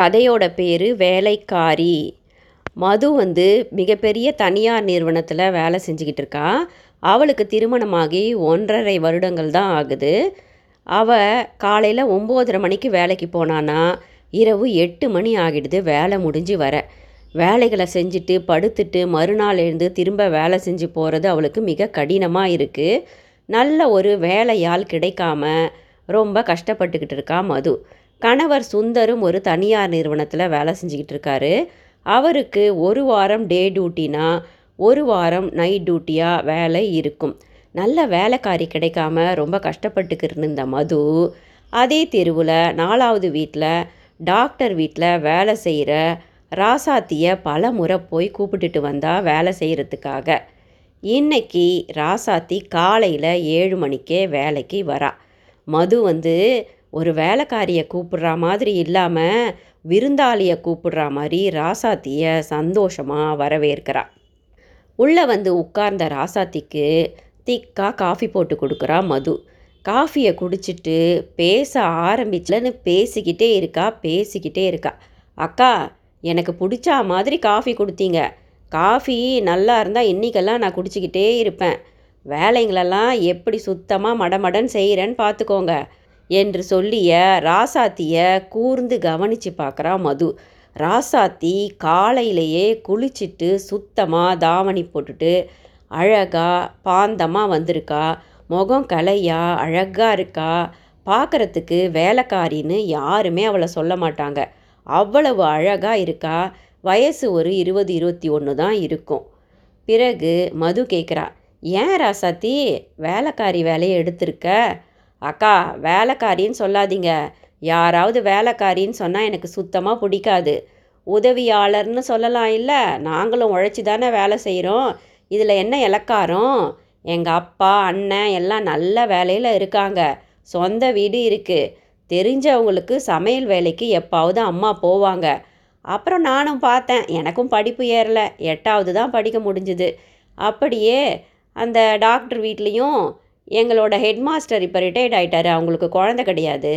கதையோட பேர் வேலைக்காரி. மது வந்து மிகப்பெரிய தனியார் நிறுவனத்தில் வேலை செஞ்சுக்கிட்டு இருக்கா. அவளுக்கு திருமணமாகி ஒன்றரை வருடங்கள் தான் ஆகுது. அவள் காலையில் ஒம்போதரை மணிக்கு வேலைக்கு போனான்னா இரவு எட்டு மணி ஆகிடுது வேலை முடிஞ்சு வர. வேலைகளை செஞ்சுட்டு படுத்துட்டு மறுநாள் எழுந்து திரும்ப வேலை செஞ்சு போகிறது அவளுக்கு மிக கடினமாக இருக்குது நல்ல ஒரு வேலையால் கிடைக்காம ரொம்ப கஷ்டப்பட்டுக்கிட்டு இருக்கா மது. கணவர் சுந்தரும் ஒரு தனியார் நிறுவனத்தில் வேலை செஞ்சுக்கிட்டு இருக்காரு. அவருக்கு ஒரு வாரம் டே டியூட்டினா ஒரு வாரம் நைட் டியூட்டியாக வேலை இருக்கும். நல்ல வேலைக்காரி கிடைக்காம ரொம்ப கஷ்டப்பட்டுக்கிட்டு இருந்த மது அதே தெருவில் நாலாவது வீட்டில் டாக்டர் வீட்டில் வேலை செய்கிற ராசாத்தியை பல முறை போய் கூப்பிட்டுட்டு வந்தா வேலை செய்கிறதுக்காக இன்னைக்கு ராசாத்தி காலையில் ஏழு மணிக்கே வேலைக்கு வரா. மது வந்து ஒரு வேலைக்காரியை கூப்பிடுற மாதிரி இல்லாமல் விருந்தாளியை கூப்பிடுற மாதிரி ராசாத்தியை சந்தோஷமாக வரவேற்கிறா. உள்ளே வந்து உட்கார்ந்த ராசாத்திக்கு திக்காக காஃபி போட்டு கொடுக்குறா மது. காஃபியை குடிச்சிட்டு பேச ஆரம்பிச்சலன்னு பேசிக்கிட்டே இருக்கா பேசிக்கிட்டே இருக்கா. அக்கா எனக்கு பிடிச்சா மாதிரி காஃபி கொடுத்தீங்க. காஃபி நல்லா இருந்தால் இன்றைக்கெல்லாம் நான் குடிச்சிக்கிட்டே இருப்பேன். வேலைங்களெல்லாம் எப்படி சுத்தமாக மடமடன் செய்கிறேன்னு பார்த்துக்கோங்க என்று சொல்லிய ராசாத்தியை கூர்ந்து கவனித்து பார்க்குறா மது. ராசாத்தி காலையிலேயே குளிச்சுட்டு சுத்தமாக தாவணி போட்டுட்டு அழகாக பாந்தமாக வந்திருக்கா. முகம் கலையா அழகாக இருக்கா. பார்க்குறதுக்கு வேலைக்காரின்னு யாருமே அவளை சொல்ல மாட்டாங்க. அவ்வளவு அழகாக இருக்கா. வயசு ஒரு இருபது இருபத்தி ஒன்று தான் இருக்கும். பிறகு மது கேட்குறா ஏன் ராசாத்தி? வேலைக்காரி வேலையை எடுத்திருக்க? அக்கா வேலைக்காரின்னு சொல்லாதீங்க. யாராவது வேலைக்காரின்னு சொன்னால் எனக்கு சுத்தமாக பிடிக்காது. உதவியாளர்னு சொல்லலாம் இல்லை நாங்களும் உழைச்சி தானே வேலை செய்கிறோம் இதில் என்ன இலக்காரம்? எங்கள் அப்பா அண்ணன் எல்லாம் நல்ல வேலையில் இருக்காங்க. சொந்த வீடு இருக்குது தெரிஞ்சவங்களுக்கு சமையல் வேலைக்கு எப்பாவது அம்மா போவாங்க. அப்புறம் நானும் பார்த்தேன் எனக்கும் படிப்பு ஏறலை. எட்டாவது தான் படிக்க முடிஞ்சுது. அப்படியே அந்த டாக்டர் வீட்லேயும் எங்களோட ஹெட் மாஸ்டர் இப்போ ரிட்டையர்ட் ஆகிட்டார் அவங்களுக்கு குழந்த கிடையாது.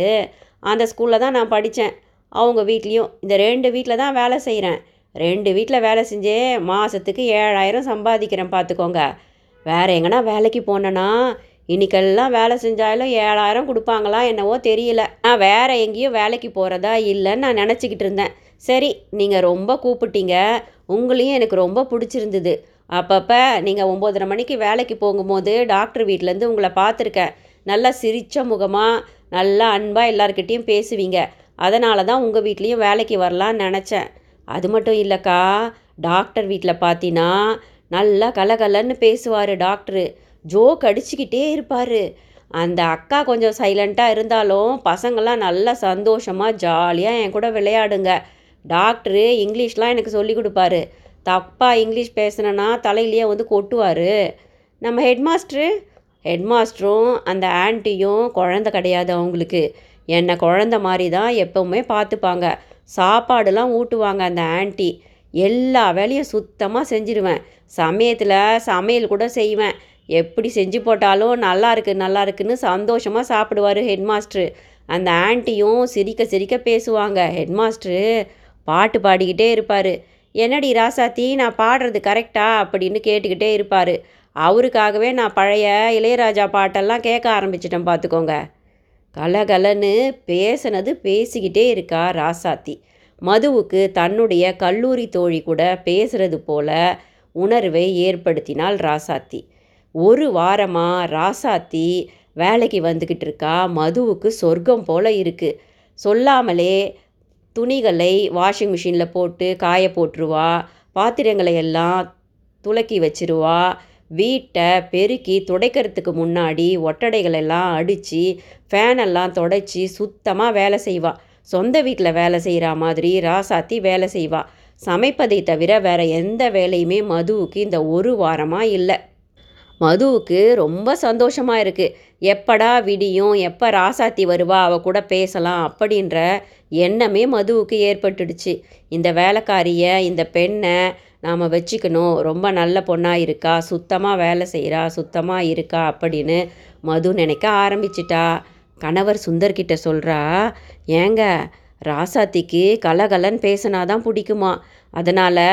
அந்த ஸ்கூலில் தான் நான் படித்தேன் அவங்க வீட்லேயும் இந்த ரெண்டு வீட்டில் தான் வேலை செய்கிறேன் ரெண்டு வீட்டில் வேலை செஞ்சே மாதத்துக்கு ஏழாயிரம் சம்பாதிக்கிறேன் பார்த்துக்கோங்க வேறு எங்கன்னா வேலைக்கு போனேன்னா இன்றைக்கெல்லாம் வேலை செஞ்சாலும் ஏழாயிரம் கொடுப்பாங்களா என்னவோ தெரியல. நான் வேறு எங்கேயும் வேலைக்கு போகிறதா இல்லைன்னு நான் நினச்சிக்கிட்டு இருந்தேன். சரி நீங்கள் ரொம்ப கூப்பிட்டீங்க. உங்களையும் எனக்கு ரொம்ப பிடிச்சிருந்தது. அப்பப்போ நீங்கள் ஒம்போதரை மணிக்கு வேலைக்கு போகும்போது டாக்டர் வீட்டிலேருந்து உங்களை பார்த்துருக்கேன். நல்லா சிரித்த முகமாக நல்லா அன்பாக எல்லாருக்கிட்டேயும் பேசுவீங்க. அதனால தான் உங்கள் வீட்லேயும் வேலைக்கு வரலான்னு நினச்சேன். அது மட்டும் இல்லைக்கா டாக்டர் வீட்டில் பார்த்தீங்கன்னா நல்லா கலகலன்னு பேசுவார் டாக்டரு ஜோக் அடிச்சுக்கிட்டே இருப்பார். அந்த அக்கா கொஞ்சம் சைலண்ட்டாக இருந்தாலும் பசங்கள்லாம் நல்லா சந்தோஷமாக ஜாலியாக என் கூட விளையாடுங்க. டாக்டரு இங்கிலீஷ்லாம் எனக்கு சொல்லி கொடுப்பாரு. தப்பாக இங்கிலீஷ் பேசுனேன்னா தலையிலேயே வந்து கொட்டுவார். நம்ம ஹெட்மாஸ்ட்ரு? ஹெட்மாஸ்டரும் அந்த ஆன்ட்டியும் குழந்த கிடையாது அவங்களுக்கு. என்னை குழந்த மாதிரி தான் எப்போவுமே பார்த்துப்பாங்க. சாப்பாடுலாம் ஊட்டுவாங்க அந்த ஆன்ட்டி எல்லா வேலையும் சுத்தமாக செஞ்சிருவேன். சமயத்தில் சமையல் கூட செய்வேன். எப்படி செஞ்சு போட்டாலும் நல்லா இருக்கு நல்லா இருக்குன்னு சந்தோஷமாக சாப்பிடுவார் ஹெட்மாஸ்ட்ரு. அந்த ஆன்ட்டியும் சிரிக்க சிரிக்க பேசுவாங்க. ஹெட்மாஸ்ட்ரு பாட்டு பாடிக்கிட்டே இருப்பார். என்னடி ராசாத்தி நான் பாடுறது கரெக்டா? அப்படின்னு கேட்டுக்கிட்டே இருப்பார். அவருக்காகவே நான் பழைய இளையராஜா பாட்டெல்லாம் கேட்க ஆரம்பிச்சிட்டேன் பார்த்துக்கோங்க கலகலன்னு பேசினது பேசிக்கிட்டே இருக்கா ராசாத்தி. மதுவுக்கு தன்னுடைய கல்லூரி தோழி கூட பேசுறது போல உணர்வை ஏற்படுத்தினாள் ராசாத்தி. ஒரு வாரமாக ராசாத்தி வேலைக்கு வந்துக்கிட்டு இருக்கா. மதுவுக்கு சொர்க்கம் போல் இருக்குது சொல்லாமலே துணிகளை வாஷிங் மிஷினில் போட்டு காய போட்டுருவா. பாத்திரங்களை எல்லாம் துலக்கி வச்சிருவா. வீட்டை பெருக்கி துடைக்கிறதுக்கு முன்னாடி ஒட்டடைகள் எல்லாம் அடித்து ஃபேனெல்லாம் தொடச்சி சுத்தமாக வேலை செய்வாள் சொந்த வீட்டில் வேலை செய்கிற மாதிரி ராசாத்தி வேலை செய்வாள் சமைப்பதை தவிர வேறு எந்த வேலையுமே மதுவுக்கு இந்த ஒரு வாரமாக இல்லை. மதுவுக்கு ரொம்ப சந்தோஷமாக இருக்குது எப்படா விடியும் எப்போ ராசாத்தி வருவா அவ கூட பேசலாம் அப்படின்ற எண்ணமே மதுவுக்கு ஏற்பட்டுடுச்சு. இந்த வேலைக்காரியை இந்த பெண்ணை நாம் வச்சுக்கணும். ரொம்ப நல்ல பொண்ணாக இருக்கா சுத்தமாக வேலை செய்கிறா சுத்தமாக இருக்கா அப்படின்னு மது நினைக்க ஆரம்பிச்சிட்டா. கணவர் சுந்தர்கிட்ட சொல்கிறா ஏங்க ராசாத்திக்கு கலகலன்னு பேசினாதான் பிடிக்குமா? அதனால்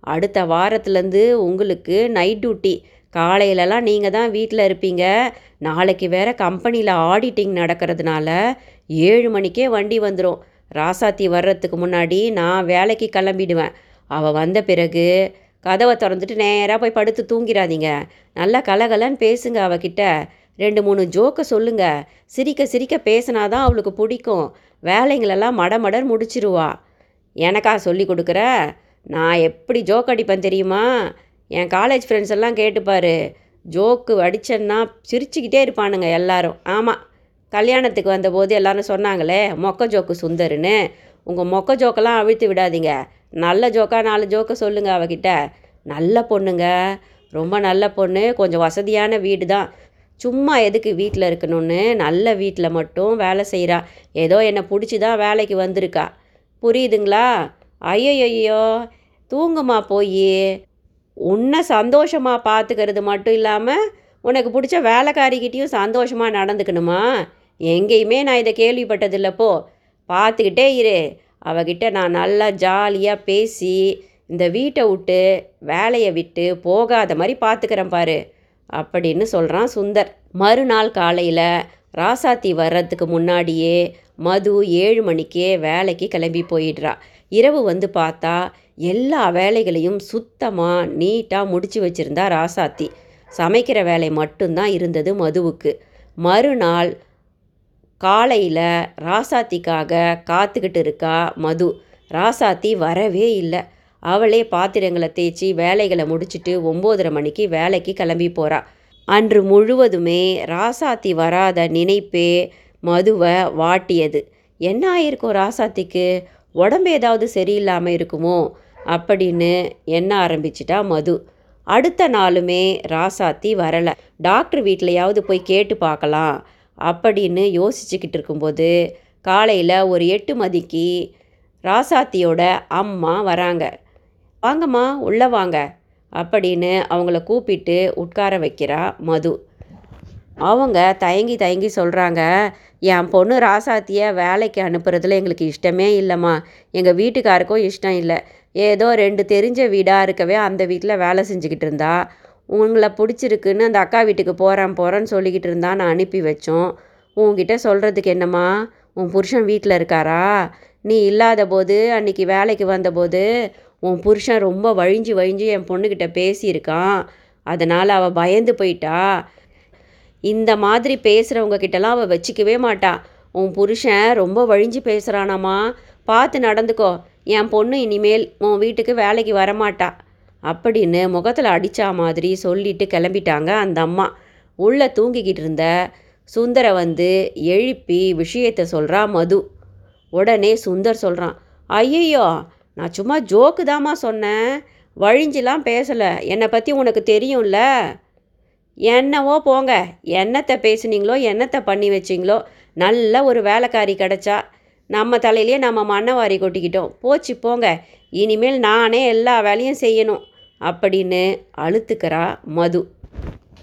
அடுத்த வாரத்துலேருந்து உங்களுக்கு நைட் டியூட்டி காலையிலலாம் நீங்கள் தான் வீட்டில் இருப்பீங்க. நாளைக்கு வேற கம்பெனியில் ஆடிட்டிங் நடக்கிறதுனால ஏழு மணிக்கே வண்டி வந்துடும் ராசாத்தி வர்றதுக்கு முன்னாடி நான் வேலைக்கு கிளம்பிடுவேன். அவள் வந்த பிறகு கதவை திறந்துட்டு நேராக போய் படுத்து தூங்கிடாதீங்க நல்லா கலகலன்னு பேசுங்க அவகிட்ட. ரெண்டு மூணு ஜோக்கை சொல்லுங்க. சிரிக்க சிரிக்க பேசினாதான் அவளுக்கு பிடிக்கும். வேலைங்களெல்லாம் மடமடர் முடிச்சிருவா. எனக்கா சொல்லி கொடுக்குற? நான் எப்படி ஜோக் அடிப்பேன் தெரியுமா? என் காலேஜ் ஃப்ரெண்ட்ஸ் எல்லாம் கேட்டுப்பார் ஜோக்கு அடிச்சேன்னா சிரிச்சுக்கிட்டே இருப்பானுங்க எல்லாரும். ஆமாம் கல்யாணத்துக்கு வந்தபோது எல்லாரும் சொன்னாங்களே மொக்க ஜோக்கு சுந்தருன்னு. உங்கள் மொக்க ஜோக்கெல்லாம் அழுத்து விடாதீங்க. நல்ல ஜோக்கா நாலு ஜோக்கை சொல்லுங்கள் அவகிட்ட. நல்ல பொண்ணுங்க. ரொம்ப நல்ல பொண்ணு கொஞ்சம் வசதியான வீடு தான் சும்மா எதுக்கு வீட்டில் இருக்கணும்னு? நல்ல வீட்டில் மட்டும் வேலை செய்கிறா ஏதோ என்னை பிடிச்சி தான் வேலைக்கு வந்திருக்கா. புரியுதுங்களா? ஐயோ தூங்குமா போய்? உன்னை சந்தோஷமாக பார்த்துக்கிறது மட்டும் இல்லாமல் உனக்கு பிடிச்ச வேலைக்காரிக்கிட்டேயும் சந்தோஷமாக நடந்துக்கணுமா? எங்கேயுமே நான் இதை கேள்விப்பட்டதில்லப்போ பார்த்துக்கிட்டே இரு. அவகிட்ட நான் நல்லா ஜாலியாக பேசி இந்த வீட்டை விட்டு வேலையை விட்டு போகாத மாதிரி பார்த்துக்கிறேன் பாரு அப்படின்னு சொல்கிறான் சுந்தர். மறுநாள் காலையில் ராசாத்தி வர்றதுக்கு முன்னாடியே மது ஏழு மணிக்கே வேலைக்கு கிளம்பி போயிடுறா. இரவு வந்து பார்த்தா எல்லா வேலைகளையும் சுத்தமாக நீட்டாக முடித்து வச்சுருந்தா ராசாத்தி. சமைக்கிற வேலை மட்டும்தான் இருந்தது மதுவுக்கு. மறுநாள் காலையில் ராசாத்திக்காக காத்துக்கிட்டு இருக்கா மது. ராசாத்தி வரவே இல்லை. அவளே பாத்திரங்களை தேய்ச்சி வேலைகளை முடிச்சுட்டு ஒம்போதரை மணிக்கு வேலைக்கு கிளம்பி போகிறா அன்று முழுவதுமே ராசாத்தி வராத நினைப்பே மதுவை வாட்டியது. என்ன ஆயிருக்கும் ராசாத்திக்கு? உடம்பு ஏதாவது சரியில்லாமல் இருக்குமோ? அப்படின்னு எண்ண ஆரம்பிச்சிட்டா மது. அடுத்த நாளுமே ராசாத்தி வரலை. டாக்டர் வீட்லையாவது போய் கேட்டு பார்க்கலாம் அப்படின்னு யோசிச்சுக்கிட்டு இருக்கும்போது காலையில் ஒரு எட்டு மதிக்கு ராசாத்தியோட அம்மா வராங்க. வாங்கம்மா உள்ளே வாங்க அப்படின்னு அவங்கள கூப்பிட்டு உட்கார வைக்கிறா மது. அவங்க தயங்கி தயங்கி சொல்கிறாங்க என் பொண்ணு ராசாத்தியை வேலைக்கு அனுப்புறதுல எங்களுக்கு இஷ்டமே இல்லைம்மா. எங்கள் வீட்டுக்காருக்கும் இஷ்டம் இல்லை. ஏதோ ரெண்டு தெரிஞ்ச வீடாக இருக்கவே அந்த வீட்டில் வேலை செஞ்சுக்கிட்டு இருந்தா. உங்களை பிடிச்சிருக்குன்னு அந்த அக்கா வீட்டுக்கு போகிறேன் போகிறேன்னு சொல்லிக்கிட்டு இருந்தா நான் அனுப்பி வச்சோம். உங்ககிட்ட சொல்கிறதுக்கு என்னம்மா? உன் புருஷன் வீட்டில் இருக்காரா? நீ இல்லாத போது அன்றைக்கி வேலைக்கு வந்தபோது உன் புருஷன் ரொம்ப வழிஞ்சு வழிஞ்சு என் பொண்ணுக்கிட்ட பேசியிருக்கான். அதனால் அவள் பயந்து போயிட்டா. இந்த மாதிரி பேசுகிறவங்க கிட்டலாம் அவள் வச்சிக்கவே மாட்டா. உன் புருஷன் ரொம்ப வழிஞ்சு பேசுகிறானாம்மா பார்த்து நடந்துக்கோ. என் பொண்ணு இனிமேல் உன் வீட்டுக்கு வேலைக்கு வரமாட்டா. அப்படின்னு முகத்தில் அடித்தா மாதிரி சொல்லிட்டு கிளம்பிட்டாங்க அந்த அம்மா. உள்ளே தூங்கிக்கிட்டு இருந்த சுந்தரை வந்து எழுப்பி விஷயத்த சொல்கிறா மது. உடனே சுந்தர் சொல்கிறான் ஐயையோ நான் சும்மா ஜோக்கு தாம்மா சொன்னேன். வழிஞ்செலாம் பேசலை. என்னை பற்றி உனக்கு தெரியும்ல? என்னவோ போங்க. என்னத்தை பேசுனீங்களோ என்னத்தை பண்ணி வச்சிங்களோ நல்ல ஒரு வேலைக்காரி கிடச்சா. நம்ம தலையிலேயே நம்ம மண்ணை வாரி கொட்டிக்கிட்டோம். போச்சு போங்க. இனிமேல் நானே எல்லா வேலையும் செய்யணும். அப்படின்னு அழுத்துக்கிறா மது.